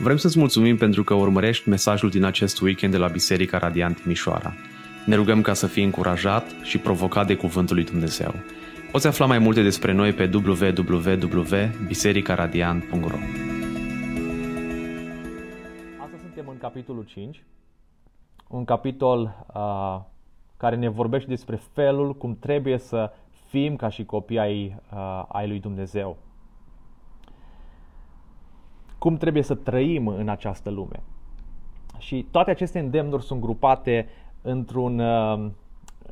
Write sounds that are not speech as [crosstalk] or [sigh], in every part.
Vrem să-ți mulțumim pentru că urmărești mesajul din acest weekend de la Biserica Radiant Mișoara. Ne rugăm ca să fii încurajat și provocat de Cuvântul lui Dumnezeu. Poți afla mai multe despre noi pe www.bisericaradiant.ro Astăzi suntem în capitolul 5, un capitol uh, care ne vorbește despre felul cum trebuie să fim ca și copii ai, uh, ai lui Dumnezeu cum trebuie să trăim în această lume. Și toate aceste îndemnuri sunt grupate într-un, uh,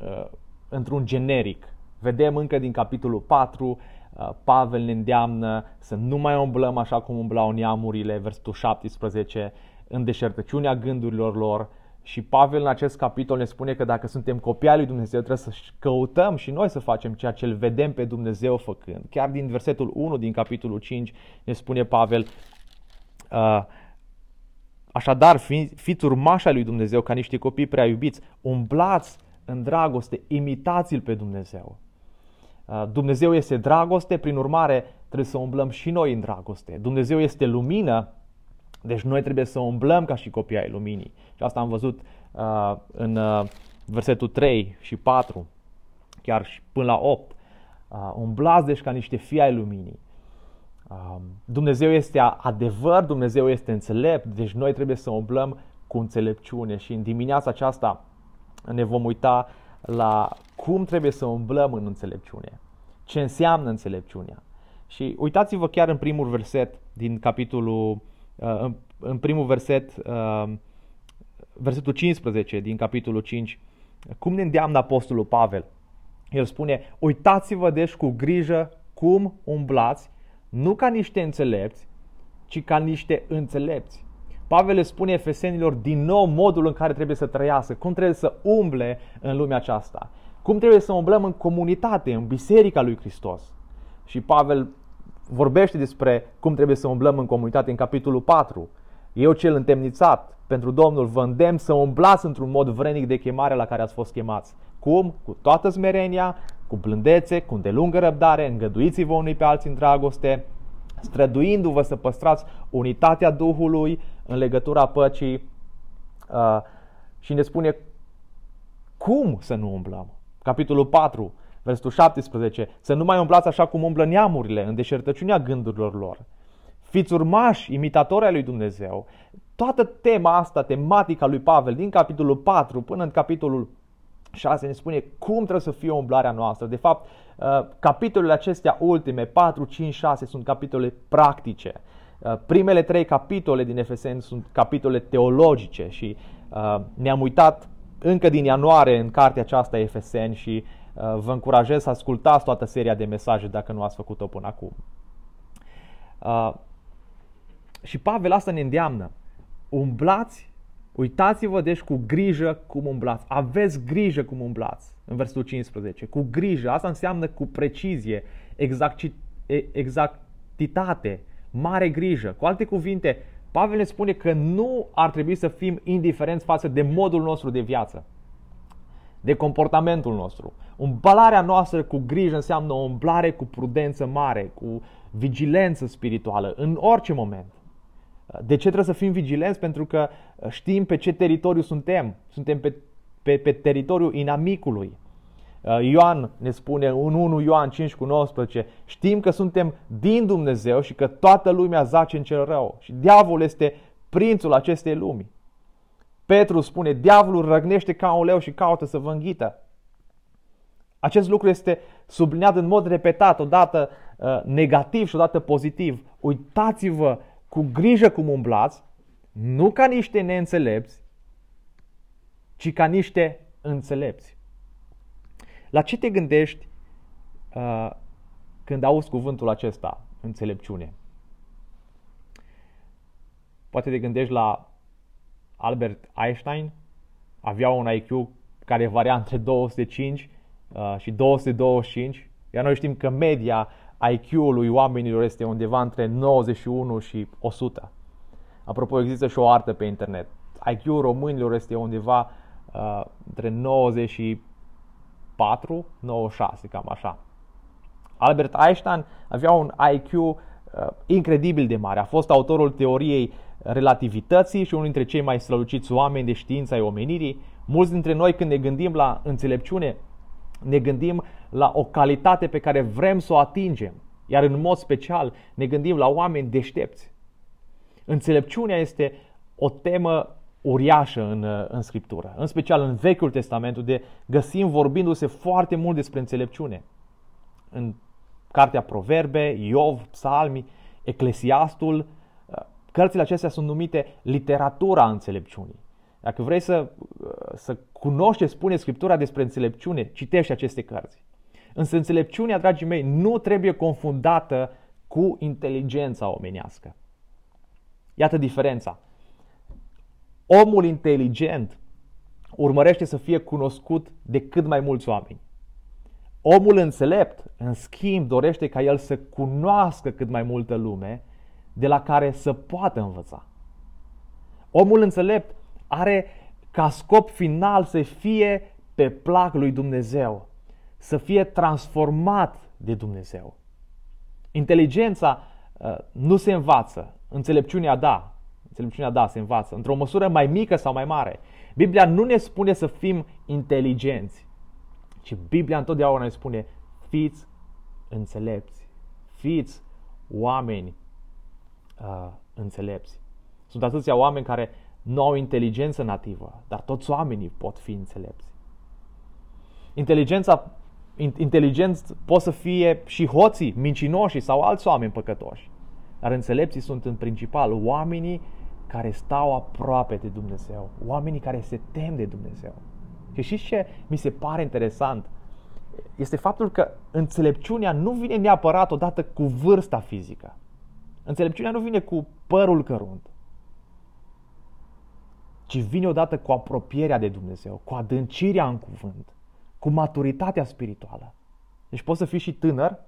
uh, într-un generic. Vedem încă din capitolul 4, uh, Pavel ne îndeamnă să nu mai umblăm așa cum umblau neamurile, versetul 17, în deșertăciunea gândurilor lor. Și Pavel în acest capitol ne spune că dacă suntem copii al lui Dumnezeu, trebuie să căutăm și noi să facem ceea ce îl vedem pe Dumnezeu făcând. Chiar din versetul 1 din capitolul 5 ne spune Pavel, Uh, așadar, fi, fiți urmașa lui Dumnezeu ca niște copii prea iubiți, umblați în dragoste, imitați-L pe Dumnezeu. Uh, Dumnezeu este dragoste, prin urmare trebuie să umblăm și noi în dragoste. Dumnezeu este lumină, deci noi trebuie să umblăm ca și copii ai luminii. Și asta am văzut uh, în uh, versetul 3 și 4, chiar și până la 8. Uh, umblați deci ca niște fii ai luminii. Um, Dumnezeu este adevăr, Dumnezeu este înțelept, deci noi trebuie să umblăm cu înțelepciune și în dimineața aceasta ne vom uita la cum trebuie să umblăm în înțelepciune, ce înseamnă înțelepciunea. Și uitați-vă chiar în primul verset din capitolul, uh, în primul verset, uh, versetul 15 din capitolul 5, cum ne îndeamnă Apostolul Pavel. El spune, uitați-vă deci cu grijă cum umblați nu ca niște înțelepți, ci ca niște înțelepți. Pavel le spune efesenilor din nou modul în care trebuie să trăiască, cum trebuie să umble în lumea aceasta, cum trebuie să umblăm în comunitate, în biserica lui Hristos. Și Pavel vorbește despre cum trebuie să umblăm în comunitate în capitolul 4. Eu cel întemnițat pentru Domnul vă îndemn să umblați într-un mod vrenic de chemare la care ați fost chemați. Cum? Cu toată smerenia, cu blândețe, cu îndelungă răbdare, îngăduiți-vă unii pe alții în dragoste, străduindu-vă să păstrați unitatea Duhului în legătura păcii uh, și ne spune cum să nu umblăm. Capitolul 4, versetul 17, să nu mai umblați așa cum umblă neamurile în deșertăciunea gândurilor lor. Fiți urmași, imitatori ai lui Dumnezeu. Toată tema asta, tematica lui Pavel, din capitolul 4 până în capitolul 6 ne spune cum trebuie să fie umblarea noastră. De fapt, uh, capitolele acestea ultime, 4, 5, 6, sunt capitole practice. Uh, primele trei capitole din Efeseni sunt capitole teologice și uh, ne-am uitat încă din ianuarie în cartea aceasta Efeseni și vă încurajez să ascultați toată seria de mesaje dacă nu ați făcut-o până acum. Și Pavel asta ne îndeamnă. Umblați Uitați-vă deci cu grijă cum umblați. Aveți grijă cum umblați. În versetul 15. Cu grijă. Asta înseamnă cu precizie, exactitate, mare grijă. Cu alte cuvinte, Pavel ne spune că nu ar trebui să fim indiferenți față de modul nostru de viață, de comportamentul nostru. Umblarea noastră cu grijă înseamnă o umblare cu prudență mare, cu vigilență spirituală, în orice moment. De ce trebuie să fim vigilenți? Pentru că uh, știm pe ce teritoriu suntem. Suntem pe, pe, pe teritoriul inamicului. Uh, Ioan ne spune în 1 Ioan 5 cu 19, știm că suntem din Dumnezeu și că toată lumea zace în cel rău. Și diavolul este prințul acestei lumi. Petru spune, diavolul răgnește ca un leu și caută să vă înghită. Acest lucru este subliniat în mod repetat, odată uh, negativ și odată pozitiv. Uitați-vă cu grijă cum umblați, nu ca niște neînțelepți, ci ca niște înțelepți. La ce te gândești uh, când auzi cuvântul acesta, înțelepciune? Poate te gândești la Albert Einstein, avea un IQ care varia între 205 uh, și 225, iar noi știm că media IQ-ul oamenilor este undeva între 91 și 100. Apropo, există și o artă pe internet. IQ-ul românilor este undeva uh, între 94, 96, cam așa. Albert Einstein avea un IQ uh, uh, incredibil de mare. A fost autorul teoriei relativității și unul dintre cei mai străluciți oameni de știință ai omenirii. Mulți dintre noi când ne gândim la înțelepciune, ne gândim la o calitate pe care vrem să o atingem. Iar în mod special ne gândim la oameni deștepți. Înțelepciunea este o temă uriașă în, în Scriptură, în special în Vechiul Testament, unde găsim vorbindu-se foarte mult despre înțelepciune. În Cartea Proverbe, Iov, Psalmi, Eclesiastul, cărțile acestea sunt numite literatura înțelepciunii. Dacă vrei să, să cunoști ce spune Scriptura despre înțelepciune, citește aceste cărți. Însă înțelepciunea, dragii mei, nu trebuie confundată cu inteligența omenească. Iată diferența. Omul inteligent urmărește să fie cunoscut de cât mai mulți oameni. Omul înțelept, în schimb, dorește ca el să cunoască cât mai multă lume de la care să poată învăța. Omul înțelept are ca scop final să fie pe plac lui Dumnezeu, să fie transformat de Dumnezeu. Inteligența uh, nu se învață, înțelepciunea da. Înțelepciunea da, se învață, într-o măsură mai mică sau mai mare. Biblia nu ne spune să fim inteligenți, ci Biblia întotdeauna ne spune fiți înțelepți, fiți oameni uh, înțelepți. Sunt atâția oameni care nu au inteligență nativă, dar toți oamenii pot fi înțelepți. Inteligența, inteligenți pot să fie și hoții, mincinoși sau alți oameni păcătoși. Dar înțelepții sunt în principal oamenii care stau aproape de Dumnezeu, oamenii care se tem de Dumnezeu. Și știți ce mi se pare interesant? Este faptul că înțelepciunea nu vine neapărat odată cu vârsta fizică. Înțelepciunea nu vine cu părul cărunt, ci vine odată cu apropierea de Dumnezeu, cu adâncirea în cuvânt, cu maturitatea spirituală. Deci poți să fii și tânăr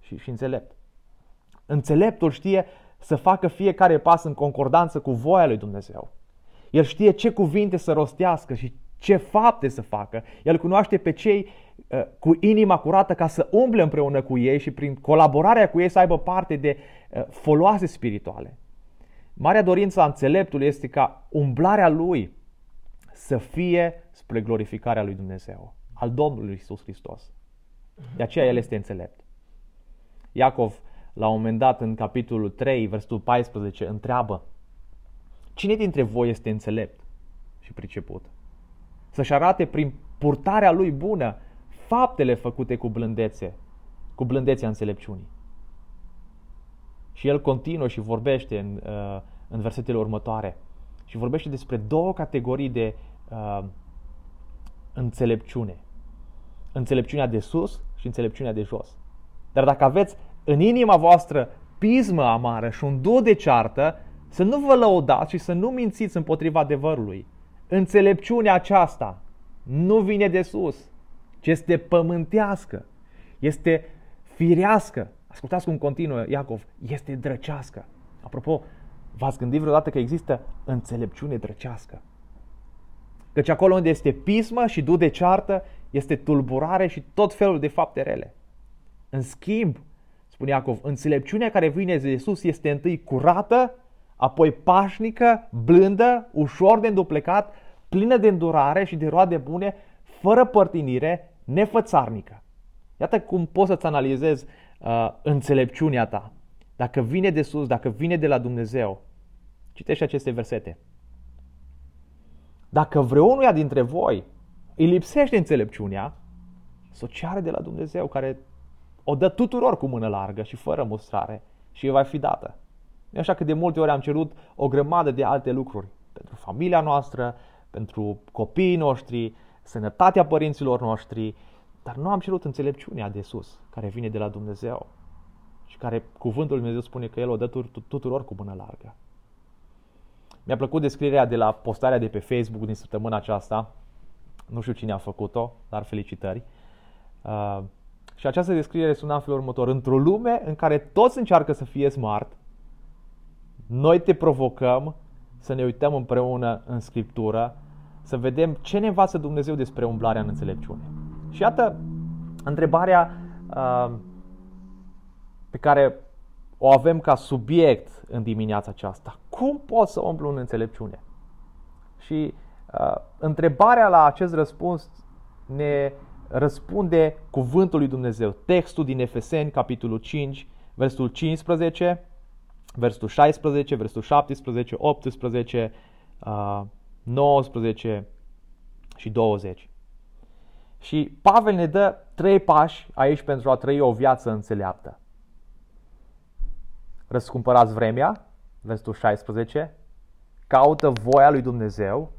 și, și înțelept. Înțeleptul știe să facă fiecare pas în concordanță cu voia lui Dumnezeu. El știe ce cuvinte să rostească și ce fapte să facă. El cunoaște pe cei uh, cu inima curată ca să umble împreună cu ei și prin colaborarea cu ei să aibă parte de uh, foloase spirituale. Marea dorință a înțeleptului este ca umblarea lui să fie spre glorificarea lui Dumnezeu, al Domnului Isus Hristos. De aceea el este înțelept. Iacov, la un moment dat, în capitolul 3, versetul 14, întreabă Cine dintre voi este înțelept și priceput? Să-și arate prin purtarea lui bună faptele făcute cu blândețe, cu blândețea înțelepciunii. Și el continuă și vorbește în, uh, în versetele următoare și vorbește despre două categorii de uh, înțelepciune. Înțelepciunea de sus și înțelepciunea de jos. Dar dacă aveți în inima voastră pismă amară și un du de ceartă, să nu vă lăudați și să nu mințiți împotriva adevărului. Înțelepciunea aceasta nu vine de sus, ci este pământească, este firească. Ascultați cum continuă Iacov, este drăcească. Apropo, v-ați gândit vreodată că există înțelepciune drăcească? Căci acolo unde este pismă și du de ceartă, este tulburare și tot felul de fapte rele. În schimb, spune Iacov, înțelepciunea care vine de sus este întâi curată, apoi pașnică, blândă, ușor de înduplecat, plină de îndurare și de roade bune, fără părtinire, nefățarnică. Iată cum poți să-ți analizezi uh, înțelepciunea ta. Dacă vine de sus, dacă vine de la Dumnezeu, citește aceste versete. Dacă vreunuia dintre voi îi lipsește înțelepciunea, să o ceară de la Dumnezeu, care o dă tuturor cu mână largă și fără mustrare și îi va fi dată. Așa că de multe ori am cerut o grămadă de alte lucruri pentru familia noastră, pentru copiii noștri, sănătatea părinților noștri, dar nu am cerut înțelepciunea de sus, care vine de la Dumnezeu și care cuvântul Lui Dumnezeu spune că El o dă tuturor cu mână largă. Mi-a plăcut descrierea de la postarea de pe Facebook din săptămâna aceasta. Nu știu cine a făcut-o, dar felicitări. Uh, și această descriere sună în felul următor. Într-o lume în care toți încearcă să fie smart, noi te provocăm să ne uităm împreună în Scriptură, să vedem ce ne învață Dumnezeu despre umblarea în înțelepciune. Și iată întrebarea uh, pe care o avem ca subiect în dimineața aceasta. Cum pot să umplu în înțelepciune? Și uh, întrebarea la acest răspuns ne răspunde cuvântul lui Dumnezeu. Textul din Efeseni, capitolul 5, versul 15, versul 16, versul 17, 18, uh, 19 și 20. Și Pavel ne dă trei pași aici pentru a trăi o viață înțeleaptă. Răscumpărați vremea, versul 16, caută voia lui Dumnezeu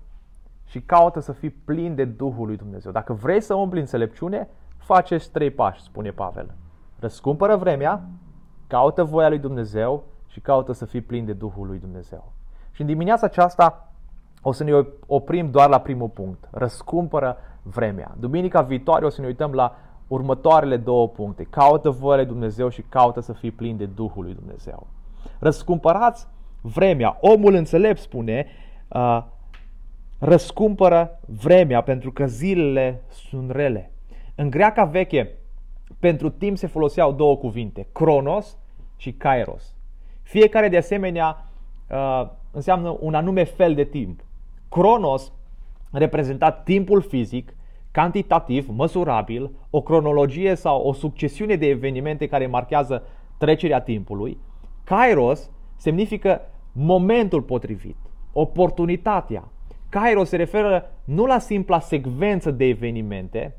și caută să fii plin de Duhul lui Dumnezeu. Dacă vrei să umpli înțelepciune, faceți trei pași, spune Pavel. Răscumpără vremea, caută voia lui Dumnezeu și caută să fii plin de Duhul lui Dumnezeu. Și în dimineața aceasta o să ne oprim doar la primul punct. Răscumpără vremea. Duminica viitoare o să ne uităm la următoarele două puncte. Caută voia lui Dumnezeu și caută să fii plin de Duhul lui Dumnezeu. Răscumpărați vremea. Omul înțelept spune, uh, răscumpără vremea pentru că zilele sunt rele. În greaca veche, pentru timp se foloseau două cuvinte, Cronos și Kairos. Fiecare de asemenea uh, înseamnă un anume fel de timp. Cronos reprezenta timpul fizic, cantitativ, măsurabil, o cronologie sau o succesiune de evenimente care marchează trecerea timpului. Kairos semnifică momentul potrivit, oportunitatea. Kairos se referă nu la simpla secvență de evenimente,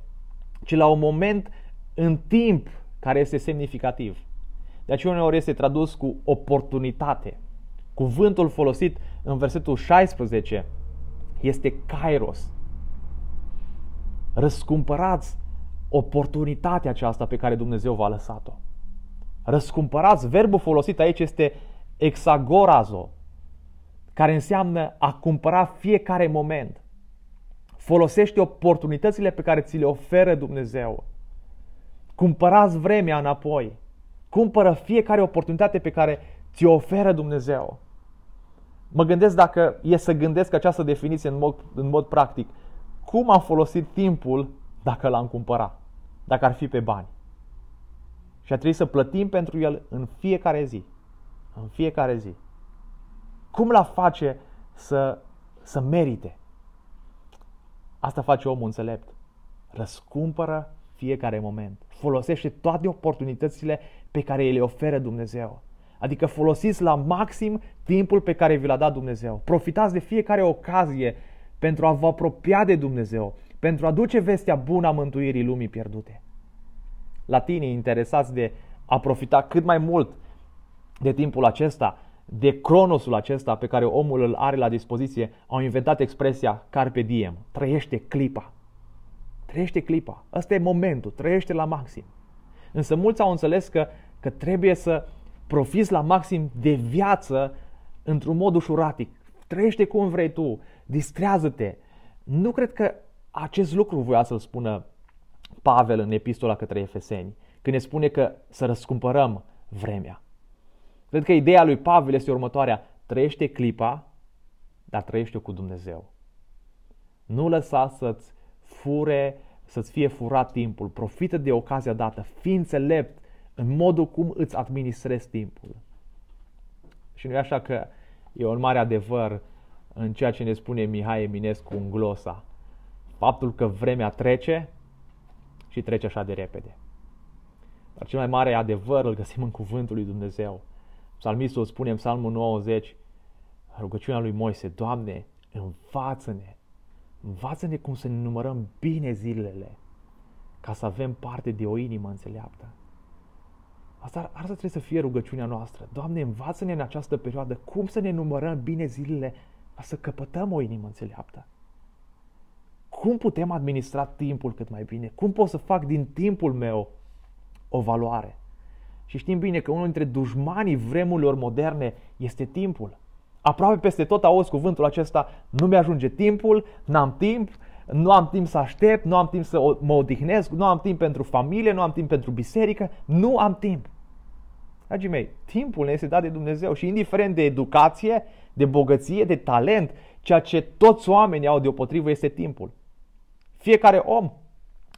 ci la un moment în timp care este semnificativ. De aceea uneori este tradus cu oportunitate. Cuvântul folosit în versetul 16 este kairos. Răscumpărați oportunitatea aceasta pe care Dumnezeu v-a lăsat-o. Răscumpărați, verbul folosit aici este exagorazo, care înseamnă a cumpăra fiecare moment. Folosește oportunitățile pe care ți le oferă Dumnezeu. Cumpărați vremea înapoi. Cumpără fiecare oportunitate pe care ți-o oferă Dumnezeu. Mă gândesc dacă e să gândesc această definiție în mod, în mod practic. Cum am folosit timpul dacă l-am cumpărat? Dacă ar fi pe bani. Și a trebuit să plătim pentru el în fiecare zi. În fiecare zi. Cum l-a face să, să merite? Asta face omul înțelept. Răscumpără fiecare moment. Folosește toate oportunitățile pe care le oferă Dumnezeu. Adică folosiți la maxim timpul pe care vi l-a dat Dumnezeu. Profitați de fiecare ocazie pentru a vă apropia de Dumnezeu, pentru a duce vestea bună a mântuirii lumii pierdute. Latinii interesați de a profita cât mai mult de timpul acesta, de cronosul acesta pe care omul îl are la dispoziție, au inventat expresia carpe diem, trăiește clipa. Trăiește clipa. Ăsta e momentul, trăiește la maxim. Însă mulți au înțeles că, că trebuie să profiți la maxim de viață într-un mod ușuratic. Trăiește cum vrei tu, distrează-te. Nu cred că acest lucru voia să-l spună Pavel în epistola către Efeseni, când ne spune că să răscumpărăm vremea. Cred că ideea lui Pavel este următoarea. Trăiește clipa, dar trăiește cu Dumnezeu. Nu lăsa să-ți fure, să-ți fie furat timpul. Profită de ocazia dată. Fii înțelept în modul cum îți administrezi timpul. Și nu e așa că e un mare adevăr în ceea ce ne spune Mihai Eminescu în glosa. Faptul că vremea trece și trece așa de repede. Dar cel mai mare adevăr îl găsim în cuvântul lui Dumnezeu. Psalmistul spune în Psalmul 90, rugăciunea lui Moise, Doamne, învață-ne, învață-ne cum să ne numărăm bine zilele, ca să avem parte de o inimă înțeleaptă. Asta, asta trebuie să fie rugăciunea noastră. Doamne, învață-ne în această perioadă cum să ne numărăm bine zilele ca să căpătăm o inimă înțeleaptă. Cum putem administra timpul cât mai bine? Cum pot să fac din timpul meu o valoare? Și știm bine că unul dintre dușmanii vremurilor moderne este timpul. Aproape peste tot auzi cuvântul acesta, nu mi-ajunge timpul, n-am timp, nu am timp să aștept, nu am timp să mă odihnesc, nu am timp pentru familie, nu am timp pentru biserică, nu am timp. Dragii mei, timpul ne este dat de Dumnezeu și indiferent de educație, de bogăție, de talent, ceea ce toți oamenii au deopotrivă este timpul. Fiecare om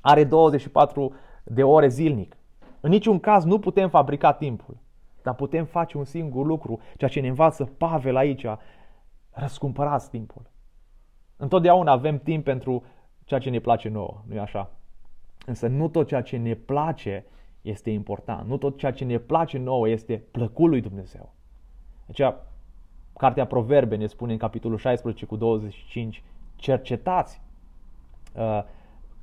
are 24 de ore zilnic. În niciun caz nu putem fabrica timpul. dar putem face un singur lucru, ceea ce ne învață Pavel aici, răscumpărați timpul. Întotdeauna avem timp pentru ceea ce ne place nouă, nu-i așa? Însă nu tot ceea ce ne place este important. Nu tot ceea ce ne place nouă este plăcut lui Dumnezeu. Aceea, Cartea Proverbe ne spune în capitolul 16 cu 25, cercetați. Uh,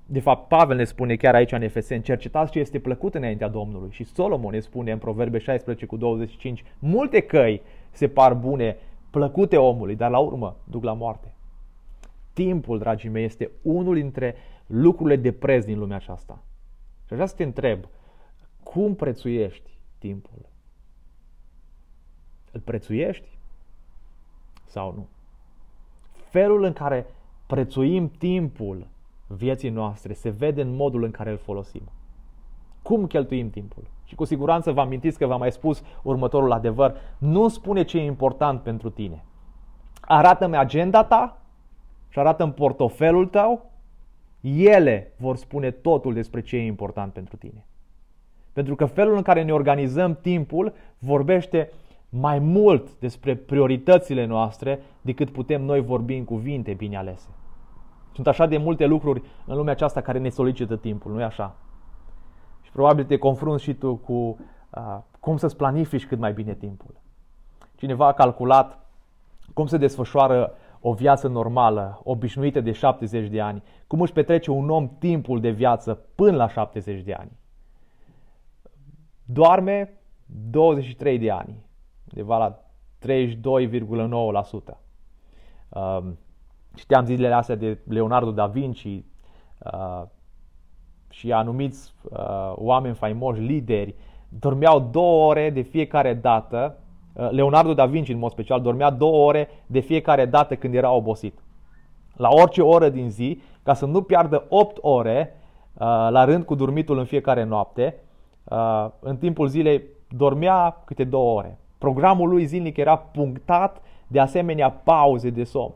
de fapt, Pavel ne spune chiar aici în Efesen, cercetați ce este plăcut înaintea Domnului. Și Solomon ne spune în Proverbe 16 cu 25, multe căi se par bune, plăcute omului, dar la urmă duc la moarte. Timpul, dragii mei, este unul dintre lucrurile de preț din lumea aceasta. Și așa să te întreb, cum prețuiești timpul? Îl prețuiești sau nu? Felul în care prețuim timpul vieții noastre se vede în modul în care îl folosim. Cum cheltuim timpul? Și cu siguranță vă amintiți că v-am mai spus următorul adevăr. Nu spune ce e important pentru tine. Arată-mi agenda ta și arată-mi portofelul tău. Ele vor spune totul despre ce e important pentru tine. Pentru că felul în care ne organizăm timpul vorbește mai mult despre prioritățile noastre decât putem noi vorbi în cuvinte bine alese. Sunt așa de multe lucruri în lumea aceasta care ne solicită timpul, nu-i așa? Și probabil te confrunți și tu cu uh, cum să-ți planifici cât mai bine timpul. Cineva a calculat cum se desfășoară o viață normală, obișnuită de 70 de ani, cum își petrece un om timpul de viață până la 70 de ani. Doarme 23 de ani, undeva la 32,9%. Um, Știam zilele astea de Leonardo da Vinci uh, și anumiți uh, oameni faimoși, lideri, dormeau două ore de fiecare dată. Uh, Leonardo da Vinci, în mod special, dormea două ore de fiecare dată când era obosit. La orice oră din zi, ca să nu piardă 8 ore uh, la rând cu dormitul în fiecare noapte, uh, în timpul zilei dormea câte două ore. Programul lui zilnic era punctat de asemenea pauze de somn.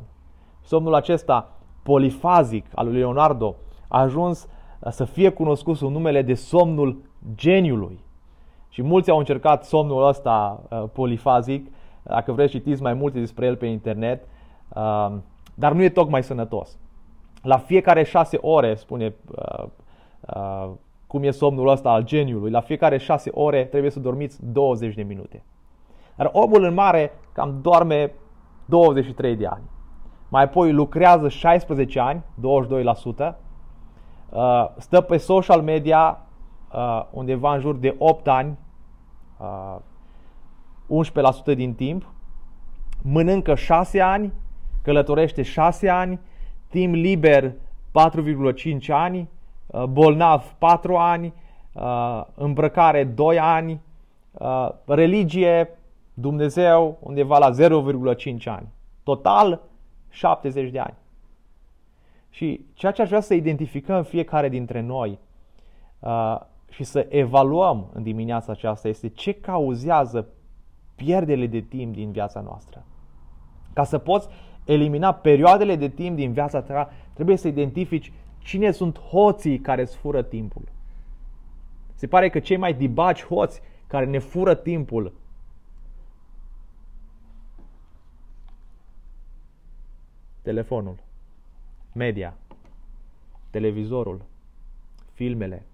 Somnul acesta polifazic al lui Leonardo a ajuns să fie cunoscut sub numele de somnul geniului. Și mulți au încercat somnul ăsta uh, polifazic, dacă vreți citiți mai multe despre el pe internet, uh, dar nu e tocmai sănătos. La fiecare șase ore, spune uh, uh, cum e somnul ăsta al geniului, la fiecare șase ore trebuie să dormiți 20 de minute. Dar omul în mare cam doarme 23 de ani. Mai apoi lucrează 16 ani, 22%, uh, stă pe social media uh, undeva în jur de 8 ani, 11% uh, din timp, mănâncă 6 ani, călătorește 6 ani, timp liber 4,5 ani, bolnav 4 ani, îmbrăcare 2 ani, religie, Dumnezeu undeva la 0,5 ani. Total 70 de ani. Și ceea ce aș vrea să identificăm fiecare dintre noi uh, și să evaluăm în dimineața aceasta este ce cauzează pierderile de timp din viața noastră. Ca să poți elimina perioadele de timp din viața ta, trebuie să identifici cine sunt hoții care îți fură timpul. Se pare că cei mai dibaci hoți care ne fură timpul telefonul, media, televizorul, filmele.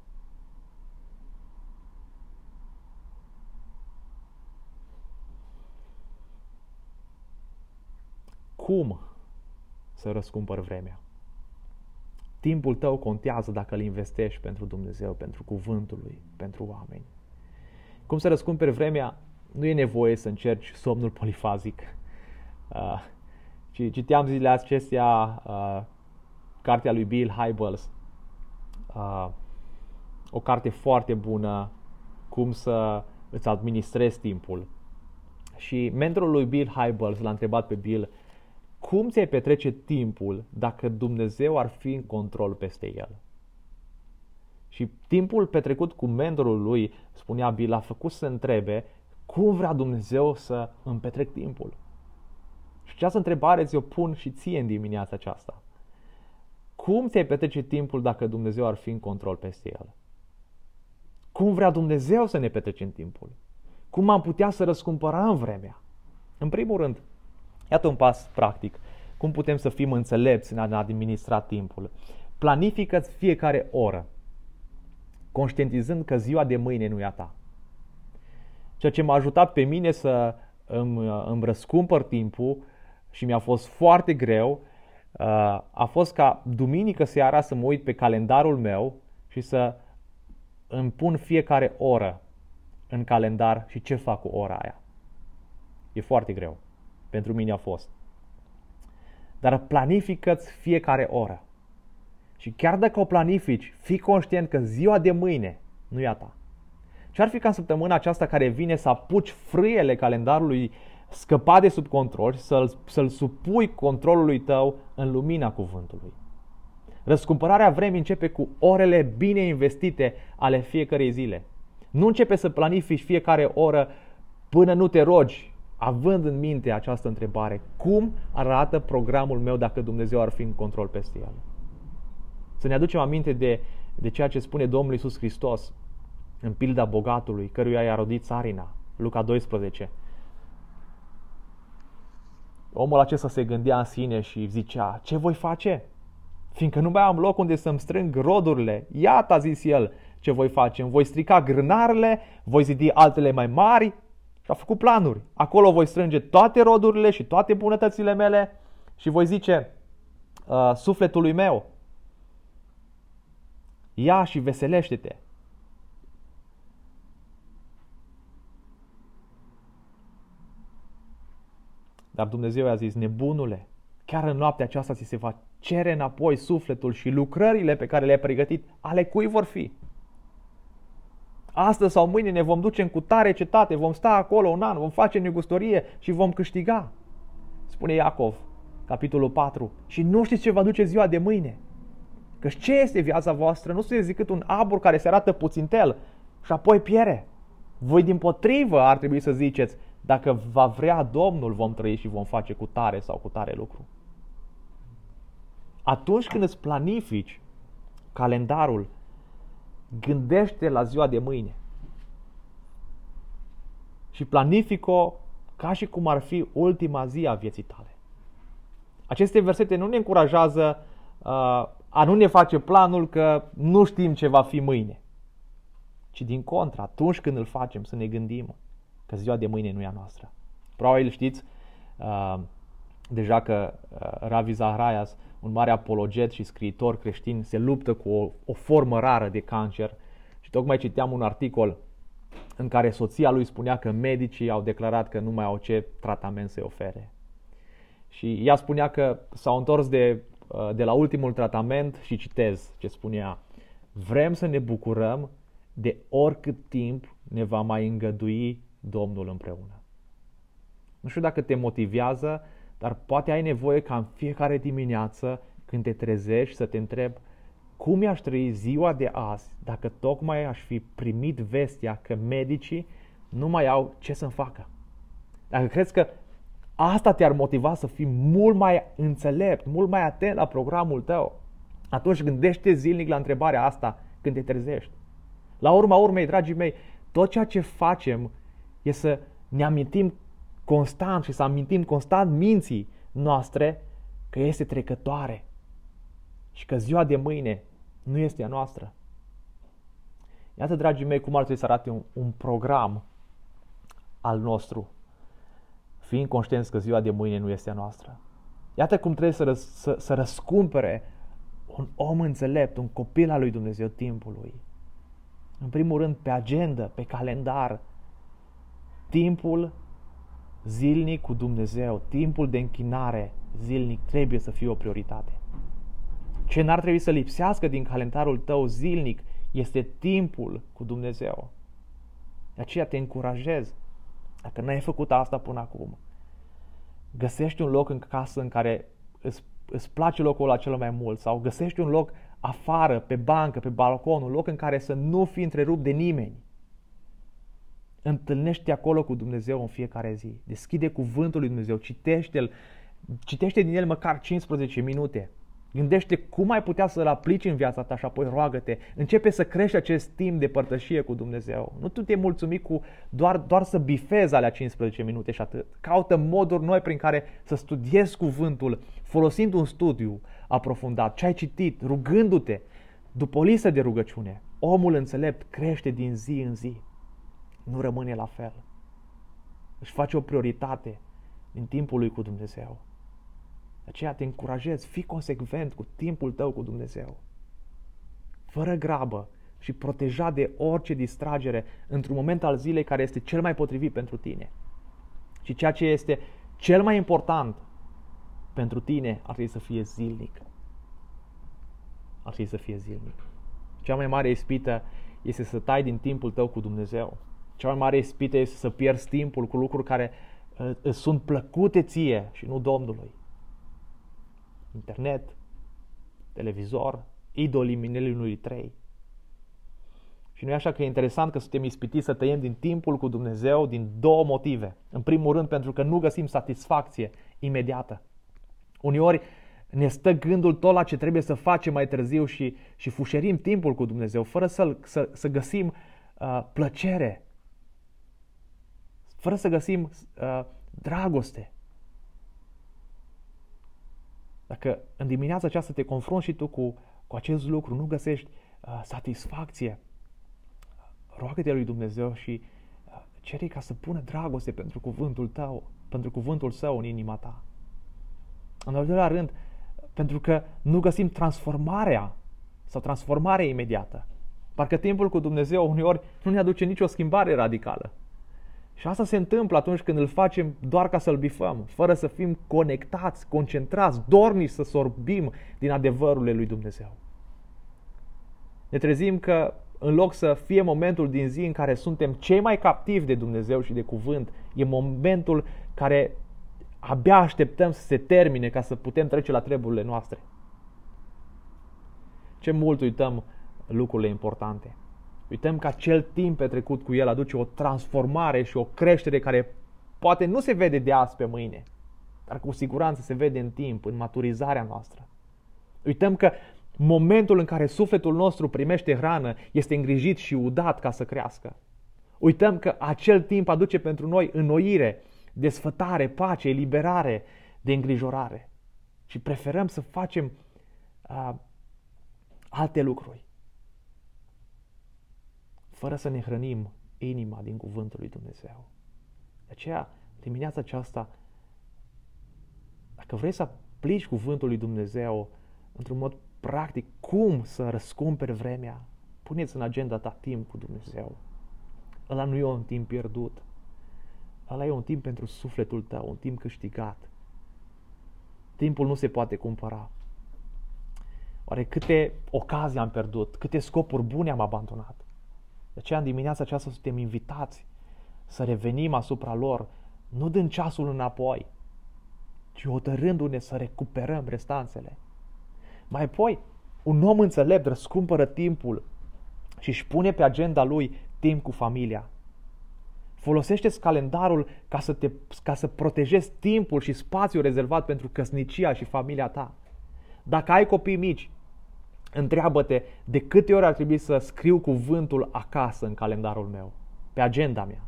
Cum să răscumpăr vremea? Timpul tău contează dacă îl investești pentru Dumnezeu, pentru cuvântul lui, pentru oameni. Cum să răscumperi vremea? Nu e nevoie să încerci somnul polifazic. Uh, [laughs] și citeam zilele acestea uh, cartea lui Bill Hybels, uh, o carte foarte bună, cum să îți administrezi timpul. Și mentorul lui Bill Hybels l-a întrebat pe Bill, cum ți-ai petrece timpul dacă Dumnezeu ar fi în control peste el? Și timpul petrecut cu mentorul lui, spunea Bill, a făcut să întrebe cum vrea Dumnezeu să îmi petrec timpul. Și această întrebare ți-o pun și ție în dimineața aceasta. Cum ți-ai petrece timpul dacă Dumnezeu ar fi în control peste el? Cum vrea Dumnezeu să ne petrecem timpul? Cum am putea să răscumpărăm vremea? În primul rând, iată un pas practic. Cum putem să fim înțelepți în a administra timpul? Planifică-ți fiecare oră, conștientizând că ziua de mâine nu e a ta. Ceea ce m-a ajutat pe mine să îmi, îmi răscumpăr timpul și mi-a fost foarte greu, uh, a fost ca duminică seara să mă uit pe calendarul meu și să îmi pun fiecare oră în calendar și ce fac cu ora aia. E foarte greu. Pentru mine a fost. Dar planifică-ți fiecare oră. Și chiar dacă o planifici, fii conștient că ziua de mâine nu e a ta. Ce-ar fi ca în săptămâna aceasta care vine să apuci frâiele calendarului scăpa de sub control și să-l, să-l supui controlului tău în lumina cuvântului. Răscumpărarea vremii începe cu orele bine investite ale fiecărei zile. Nu începe să planifici fiecare oră până nu te rogi, având în minte această întrebare. Cum arată programul meu dacă Dumnezeu ar fi în control peste el? Să ne aducem aminte de, de ceea ce spune Domnul Isus Hristos în pilda bogatului, căruia i-a rodit țarina, Luca 12. Omul acesta se gândea în sine și zicea, ce voi face? Fiindcă nu mai am loc unde să-mi strâng rodurile. Iată, a zis el, ce voi face. Îmi voi strica grânarele, voi zidi altele mai mari. Și a făcut planuri. Acolo voi strânge toate rodurile și toate bunătățile mele și voi zice uh, sufletului meu, ia și veselește-te. Dar Dumnezeu i-a zis, nebunule, chiar în noaptea aceasta ți se va cere înapoi sufletul și lucrările pe care le-ai pregătit, ale cui vor fi? Astăzi sau mâine ne vom duce în cutare cetate, vom sta acolo un an, vom face negustorie și vom câștiga. Spune Iacov, capitolul 4. Și nu știți ce va duce ziua de mâine. Că ce este viața voastră? Nu sunteți decât un abur care se arată puțintel și apoi piere. Voi din potrivă ar trebui să ziceți, dacă va vrea Domnul, vom trăi și vom face cu tare sau cu tare lucru. Atunci când îți planifici calendarul, gândește la ziua de mâine. Și planifică ca și cum ar fi ultima zi a vieții tale. Aceste versete nu ne încurajează uh, a nu ne face planul că nu știm ce va fi mâine. Ci din contră, atunci când îl facem, să ne gândim că ziua de mâine nu e a noastră. Probabil știți uh, deja că uh, Ravi Zahrayas, un mare apologet și scriitor creștin, se luptă cu o, o formă rară de cancer și tocmai citeam un articol în care soția lui spunea că medicii au declarat că nu mai au ce tratament să-i ofere. Și ea spunea că s-au întors de, uh, de la ultimul tratament și citez ce spunea. Vrem să ne bucurăm de oricât timp ne va mai îngădui Domnul împreună. Nu știu dacă te motivează, dar poate ai nevoie ca în fiecare dimineață, când te trezești, să te întrebi cum i-aș trăi ziua de azi dacă tocmai aș fi primit vestia că medicii nu mai au ce să-mi facă. Dacă crezi că asta te-ar motiva să fii mult mai înțelept, mult mai atent la programul tău, atunci gândește zilnic la întrebarea asta când te trezești. La urma urmei, dragii mei, tot ceea ce facem e să ne amintim constant și să amintim constant minții noastre că este trecătoare și că ziua de mâine nu este a noastră. Iată, dragii mei, cum ar trebui să arate un, un program al nostru, fiind conștienți că ziua de mâine nu este a noastră. Iată cum trebuie să, răs, să, să răscumpere un om înțelept, un copil al lui Dumnezeu timpului. În primul rând, pe agenda, pe calendar, timpul zilnic cu Dumnezeu, timpul de închinare zilnic trebuie să fie o prioritate. Ce n-ar trebui să lipsească din calendarul tău zilnic este timpul cu Dumnezeu. De aceea te încurajez, dacă n-ai făcut asta până acum, găsești un loc în casă în care îți, îți place locul ăla cel mai mult sau găsești un loc afară, pe bancă, pe balcon, un loc în care să nu fii întrerupt de nimeni Întâlnește acolo cu Dumnezeu în fiecare zi. Deschide cuvântul lui Dumnezeu, citește-l, citește din el măcar 15 minute. Gândește cum ai putea să-l aplici în viața ta și apoi roagă-te. Începe să crești acest timp de părtășie cu Dumnezeu. Nu tu te mulțumi cu doar, doar să bifezi alea 15 minute și atât. Caută moduri noi prin care să studiezi cuvântul, folosind un studiu aprofundat, ce ai citit, rugându-te, după o listă de rugăciune. Omul înțelept crește din zi în zi. Nu rămâne la fel. Își face o prioritate din timpul lui cu Dumnezeu. De aceea te încurajez, fii consecvent cu timpul tău cu Dumnezeu. Fără grabă și protejat de orice distragere într-un moment al zilei care este cel mai potrivit pentru tine. Și ceea ce este cel mai important pentru tine ar trebui să fie zilnic. Ar trebui să fie zilnic. Cea mai mare ispită este să tai din timpul tău cu Dumnezeu. Cea mai mare ispită este să pierzi timpul cu lucruri care uh, îți sunt plăcute ție și nu Domnului internet, televizor, idolii minelului 3. Și nu e așa că e interesant că suntem ispitiți să tăiem din timpul cu Dumnezeu din două motive. În primul rând pentru că nu găsim satisfacție imediată. Uneori ne stă gândul tot la ce trebuie să facem mai târziu și, și fușerim timpul cu Dumnezeu fără să, să, să găsim uh, plăcere, fără să găsim uh, dragoste. Dacă în dimineața aceasta te confrunți și tu cu, cu acest lucru, nu găsești uh, satisfacție, roagă-te lui Dumnezeu și uh, cere ca să pună dragoste pentru cuvântul tău, pentru cuvântul său în inima ta. În al doilea rând, pentru că nu găsim transformarea sau transformarea imediată. Parcă timpul cu Dumnezeu uneori nu ne aduce nicio schimbare radicală. Și asta se întâmplă atunci când îl facem doar ca să-l bifăm, fără să fim conectați, concentrați, dornici să sorbim din adevărurile lui Dumnezeu. Ne trezim că în loc să fie momentul din zi în care suntem cei mai captivi de Dumnezeu și de cuvânt, e momentul care abia așteptăm să se termine ca să putem trece la treburile noastre. Ce mult uităm lucrurile importante. Uităm că acel timp petrecut cu El aduce o transformare și o creștere care poate nu se vede de azi pe mâine, dar cu siguranță se vede în timp, în maturizarea noastră. Uităm că momentul în care sufletul nostru primește hrană este îngrijit și udat ca să crească. Uităm că acel timp aduce pentru noi înnoire, desfătare, pace, eliberare de îngrijorare. Și preferăm să facem uh, alte lucruri fără să ne hrănim inima din cuvântul lui Dumnezeu. De aceea, dimineața aceasta, dacă vrei să aplici cuvântul lui Dumnezeu într-un mod practic, cum să răscumperi vremea, puneți în agenda ta timp cu Dumnezeu. Ăla nu e un timp pierdut. Ăla e un timp pentru sufletul tău, un timp câștigat. Timpul nu se poate cumpăra. Oare câte ocazii am pierdut, câte scopuri bune am abandonat? De aceea în dimineața aceasta suntem invitați să revenim asupra lor, nu dând ceasul înapoi, ci hotărându-ne să recuperăm restanțele. Mai apoi, un om înțelept răscumpără timpul și își pune pe agenda lui timp cu familia. Folosește-ți calendarul ca să, te, ca să protejezi timpul și spațiul rezervat pentru căsnicia și familia ta. Dacă ai copii mici, Întreabă-te de câte ori ar trebui să scriu cuvântul acasă în calendarul meu, pe agenda mea.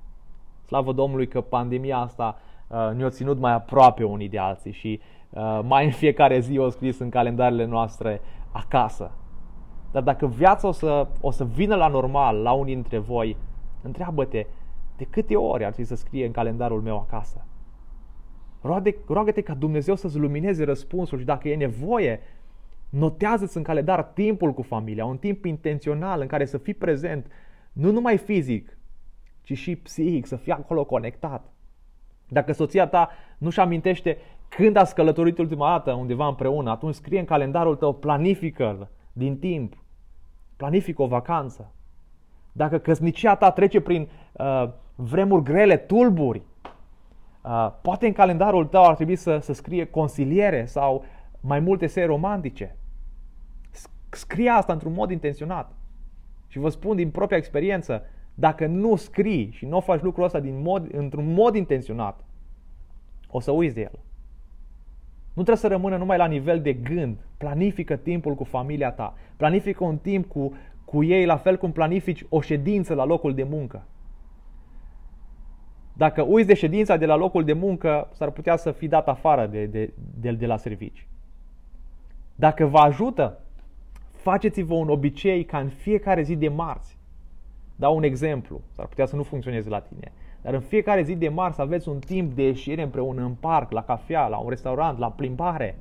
Slavă Domnului că pandemia asta uh, ne-a ținut mai aproape unii de alții și uh, mai în fiecare zi o scris în calendarele noastre acasă. Dar dacă viața o să, o să vină la normal la unii dintre voi, întreabă-te de câte ori ar trebui să scrie în calendarul meu acasă. Roagă-te ca Dumnezeu să-ți lumineze răspunsul și dacă e nevoie Notează-ți în calendar timpul cu familia, un timp intențional în care să fii prezent, nu numai fizic, ci și psihic, să fii acolo conectat. Dacă soția ta nu-și amintește când a călătorit ultima dată undeva împreună, atunci scrie în calendarul tău, planifică din timp, planifică o vacanță. Dacă căsnicia ta trece prin uh, vremuri grele, tulburi, uh, poate în calendarul tău ar trebui să, să scrie consiliere sau mai multe serii romantice. Scrie asta într-un mod intenționat. Și vă spun din propria experiență, dacă nu scrii și nu faci lucrul ăsta din mod, într-un mod intenționat, o să uiți de el. Nu trebuie să rămână numai la nivel de gând. Planifică timpul cu familia ta. Planifică un timp cu, cu ei, la fel cum planifici o ședință la locul de muncă. Dacă uiți de ședința de la locul de muncă, s-ar putea să fii dat afară de, de, de, de la servici. Dacă vă ajută, faceți-vă un obicei ca în fiecare zi de marți. Dau un exemplu, s-ar putea să nu funcționeze la tine. Dar în fiecare zi de marți aveți un timp de ieșire împreună în parc, la cafea, la un restaurant, la plimbare.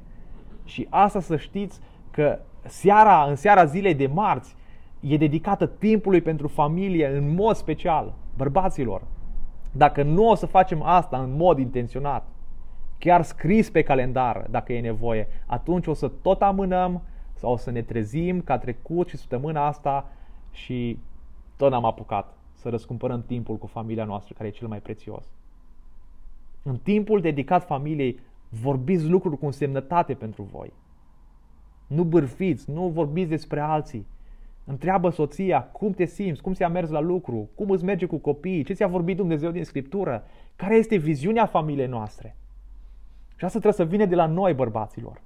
Și asta să știți că seara, în seara zilei de marți e dedicată timpului pentru familie în mod special, bărbaților. Dacă nu o să facem asta în mod intenționat, chiar scris pe calendar dacă e nevoie, atunci o să tot amânăm sau o să ne trezim ca trecut și săptămâna asta și tot n-am apucat să răscumpărăm timpul cu familia noastră, care e cel mai prețios. În timpul dedicat familiei, vorbiți lucruri cu însemnătate pentru voi. Nu bârfiți, nu vorbiți despre alții. Întreabă soția cum te simți, cum ți-a mers la lucru, cum îți merge cu copiii, ce ți-a vorbit Dumnezeu din Scriptură, care este viziunea familiei noastre. Și asta trebuie să vină de la noi, bărbaților.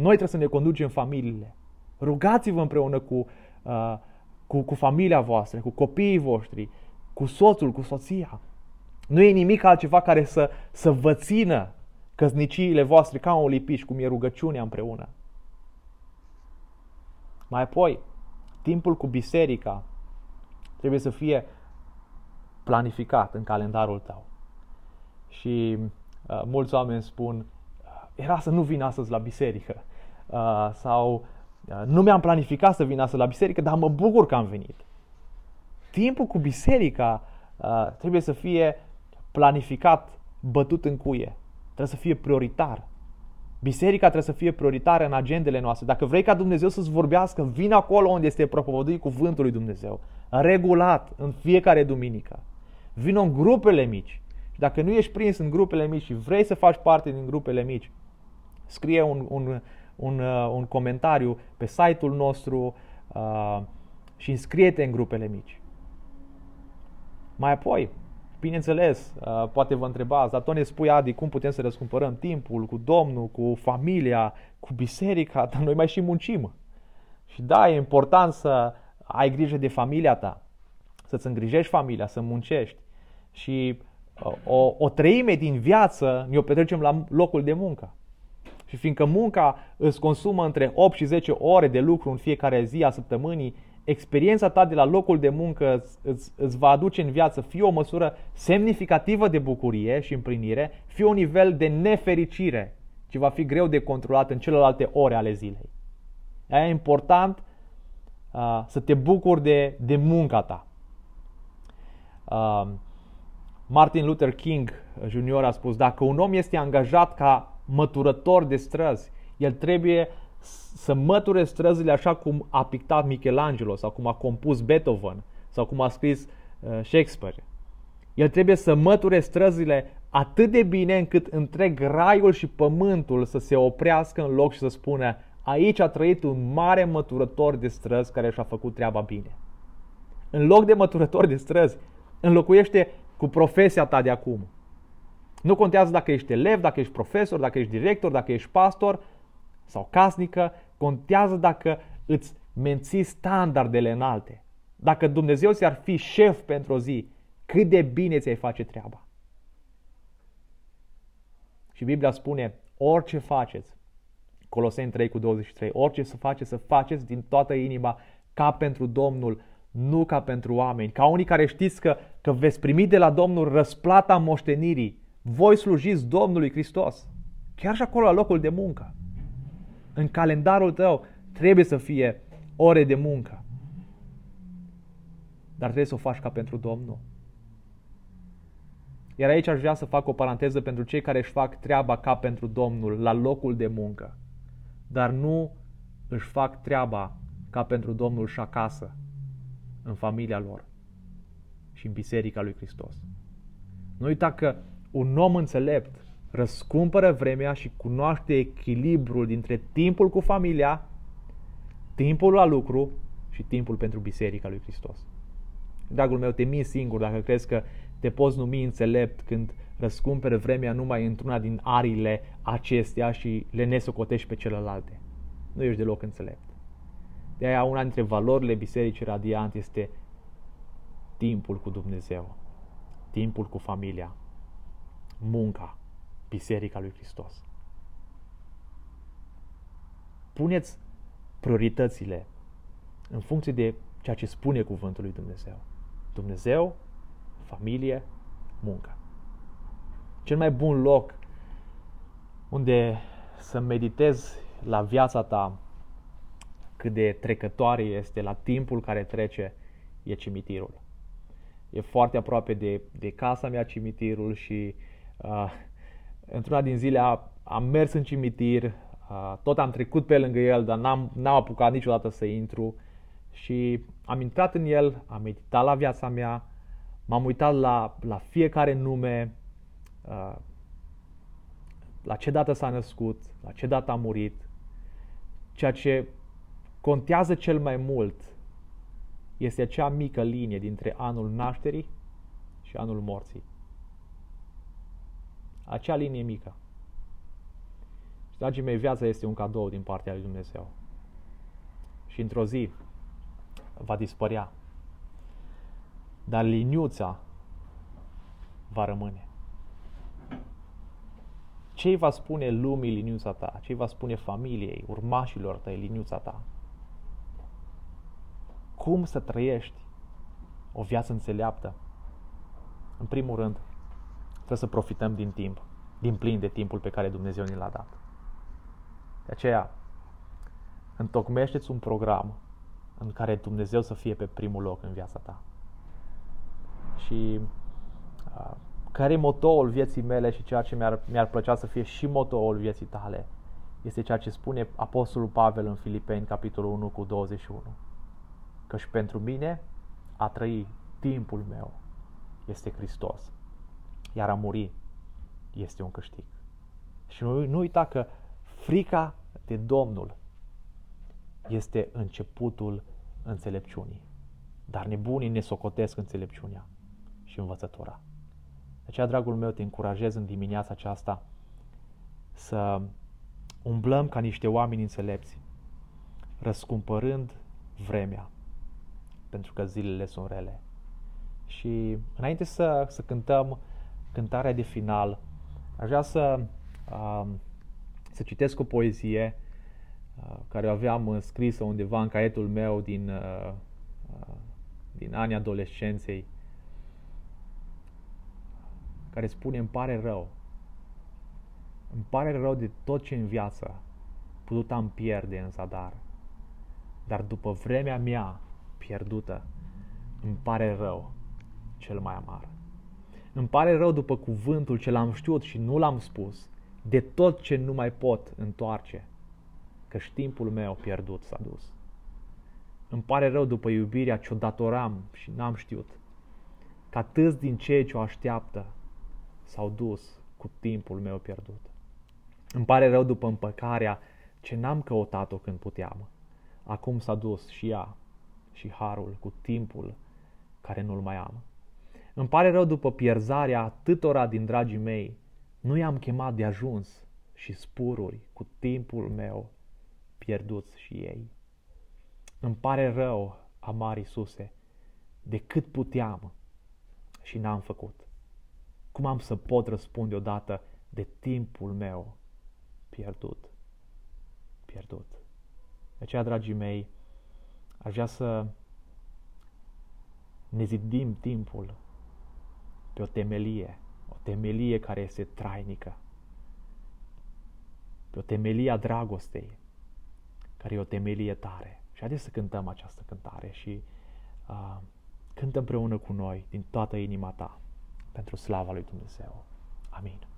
Noi trebuie să ne conducem familiile. Rugați-vă împreună cu, uh, cu, cu familia voastră, cu copiii voștri, cu soțul, cu soția. Nu e nimic altceva care să, să vă țină căsniciile voastre ca un lipiș, cum e rugăciunea împreună. Mai apoi, timpul cu biserica trebuie să fie planificat în calendarul tău. Și uh, mulți oameni spun, uh, era să nu vin astăzi la biserică. Uh, sau uh, nu mi-am planificat să vin astăzi la biserică, dar mă bucur că am venit. Timpul cu biserica uh, trebuie să fie planificat, bătut în cuie. Trebuie să fie prioritar. Biserica trebuie să fie prioritară în agendele noastre. Dacă vrei ca Dumnezeu să-ți vorbească, vin acolo unde este propovăduit cuvântul lui Dumnezeu. Regulat, în fiecare duminică. Vin în grupele mici. Și dacă nu ești prins în grupele mici și vrei să faci parte din grupele mici, scrie un, un, un, uh, un comentariu pe site-ul nostru uh, și înscrie-te în grupele mici. Mai apoi, Bineînțeles, uh, poate vă întrebați, dar Tone spui, Adi, cum putem să răscumpărăm timpul cu Domnul, cu familia, cu biserica, dar noi mai și muncim. Și da, e important să ai grijă de familia ta, să-ți îngrijești familia, să muncești. Și uh, o, o treime din viață ne-o petrecem la locul de muncă. Și fiindcă munca îți consumă între 8 și 10 ore de lucru în fiecare zi a săptămânii, experiența ta de la locul de muncă îți, îți va aduce în viață fie o măsură semnificativă de bucurie și împlinire, fie un nivel de nefericire, ce va fi greu de controlat în celelalte ore ale zilei. Aia e important uh, să te bucuri de, de munca ta. Uh, Martin Luther King Jr. a spus, dacă un om este angajat ca măturător de străzi, el trebuie să măture străzile așa cum a pictat Michelangelo sau cum a compus Beethoven sau cum a scris uh, Shakespeare. El trebuie să măture străzile atât de bine încât întreg raiul și pământul să se oprească în loc și să spună aici a trăit un mare măturător de străzi care și-a făcut treaba bine. În loc de măturător de străzi, înlocuiește cu profesia ta de acum. Nu contează dacă ești elev, dacă ești profesor, dacă ești director, dacă ești pastor, sau casnică, contează dacă îți menții standardele înalte. Dacă Dumnezeu ți-ar fi șef pentru o zi, cât de bine ți-ai face treaba. Și Biblia spune, orice faceți, Coloseni 3 cu 23, orice să faceți, să faceți din toată inima ca pentru Domnul, nu ca pentru oameni. Ca unii care știți că, că veți primi de la Domnul răsplata moștenirii. Voi slujiți Domnului Hristos. Chiar și acolo la locul de muncă în calendarul tău trebuie să fie ore de muncă. Dar trebuie să o faci ca pentru Domnul. Iar aici aș vrea să fac o paranteză pentru cei care își fac treaba ca pentru Domnul la locul de muncă, dar nu își fac treaba ca pentru Domnul și acasă, în familia lor și în biserica lui Hristos. Nu uita că un om înțelept răscumpără vremea și cunoaște echilibrul dintre timpul cu familia, timpul la lucru și timpul pentru Biserica lui Hristos. Dragul meu, te mii singur dacă crezi că te poți numi înțelept când răscumpere vremea numai într-una din arile acestea și le nesocotești pe celelalte. Nu ești deloc înțelept. De aia una dintre valorile Bisericii Radiant este timpul cu Dumnezeu, timpul cu familia, munca, Biserica lui Hristos. Puneți prioritățile în funcție de ceea ce spune cuvântul lui Dumnezeu. Dumnezeu, familie, muncă. Cel mai bun loc unde să meditezi la viața ta cât de trecătoare este, la timpul care trece, e cimitirul. E foarte aproape de, de casa mea cimitirul și uh, într-una din zile a, am mers în cimitir, uh, tot am trecut pe lângă el, dar n-am, n-am apucat niciodată să intru și am intrat în el, am meditat la viața mea, m-am uitat la, la fiecare nume, uh, la ce dată s-a născut, la ce dată a murit. Ceea ce contează cel mai mult este acea mică linie dintre anul nașterii și anul morții. Acea linie mică. Și, dragii mei, viața este un cadou din partea lui Dumnezeu. Și într-o zi va dispărea. Dar liniuța va rămâne. Ce îi va spune lumii liniuța ta? Ce îi va spune familiei, urmașilor tăi liniuța ta? Cum să trăiești o viață înțeleaptă? În primul rând, trebuie să profităm din timp, din plin de timpul pe care Dumnezeu ne l-a dat. De aceea, întocmește-ți un program în care Dumnezeu să fie pe primul loc în viața ta. Și uh, care e motoul vieții mele și ceea ce mi-ar, mi-ar plăcea să fie și motoul vieții tale, este ceea ce spune Apostolul Pavel în Filipeni, capitolul 1 cu 21. Că și pentru mine a trăi timpul meu este Hristos, iar a muri este un câștig. Și nu, nu uita că frica de Domnul este începutul înțelepciunii. Dar nebunii ne socotesc înțelepciunea și învățătura. De aceea, dragul meu, te încurajez în dimineața aceasta să umblăm ca niște oameni înțelepți, răscumpărând vremea, pentru că zilele sunt rele. Și înainte să, să cântăm cântarea de final, aș vrea să, uh, să citesc o poezie Uh, care o aveam uh, scrisă undeva în caietul meu din, uh, din anii adolescenței, care spune, îmi pare rău. Îmi pare rău de tot ce în viață putut am pierde în zadar. Dar după vremea mea pierdută, îmi pare rău cel mai amar. Îmi pare rău după cuvântul ce l-am știut și nu l-am spus, de tot ce nu mai pot întoarce că și timpul meu pierdut s-a dus. Îmi pare rău după iubirea ce-o datoram și n-am știut. Că atâți din cei ce o așteaptă s-au dus cu timpul meu pierdut. Îmi pare rău după împăcarea ce n-am căutat-o când puteam. Acum s-a dus și ea și harul cu timpul care nu-l mai am. Îmi pare rău după pierzarea atâtora din dragii mei, nu i-am chemat de ajuns și spururi cu timpul meu pierduți și ei. Îmi pare rău, amar Iisuse, de cât puteam și n-am făcut. Cum am să pot răspunde odată de timpul meu pierdut? Pierdut. De aceea, dragii mei, aș vrea să ne zidim timpul pe o temelie, o temelie care este trainică, pe o temelie a dragostei, care e o temelie tare. Și haideți să cântăm această cântare și uh, cântă împreună cu noi din toată inima ta pentru slava lui Dumnezeu. Amin.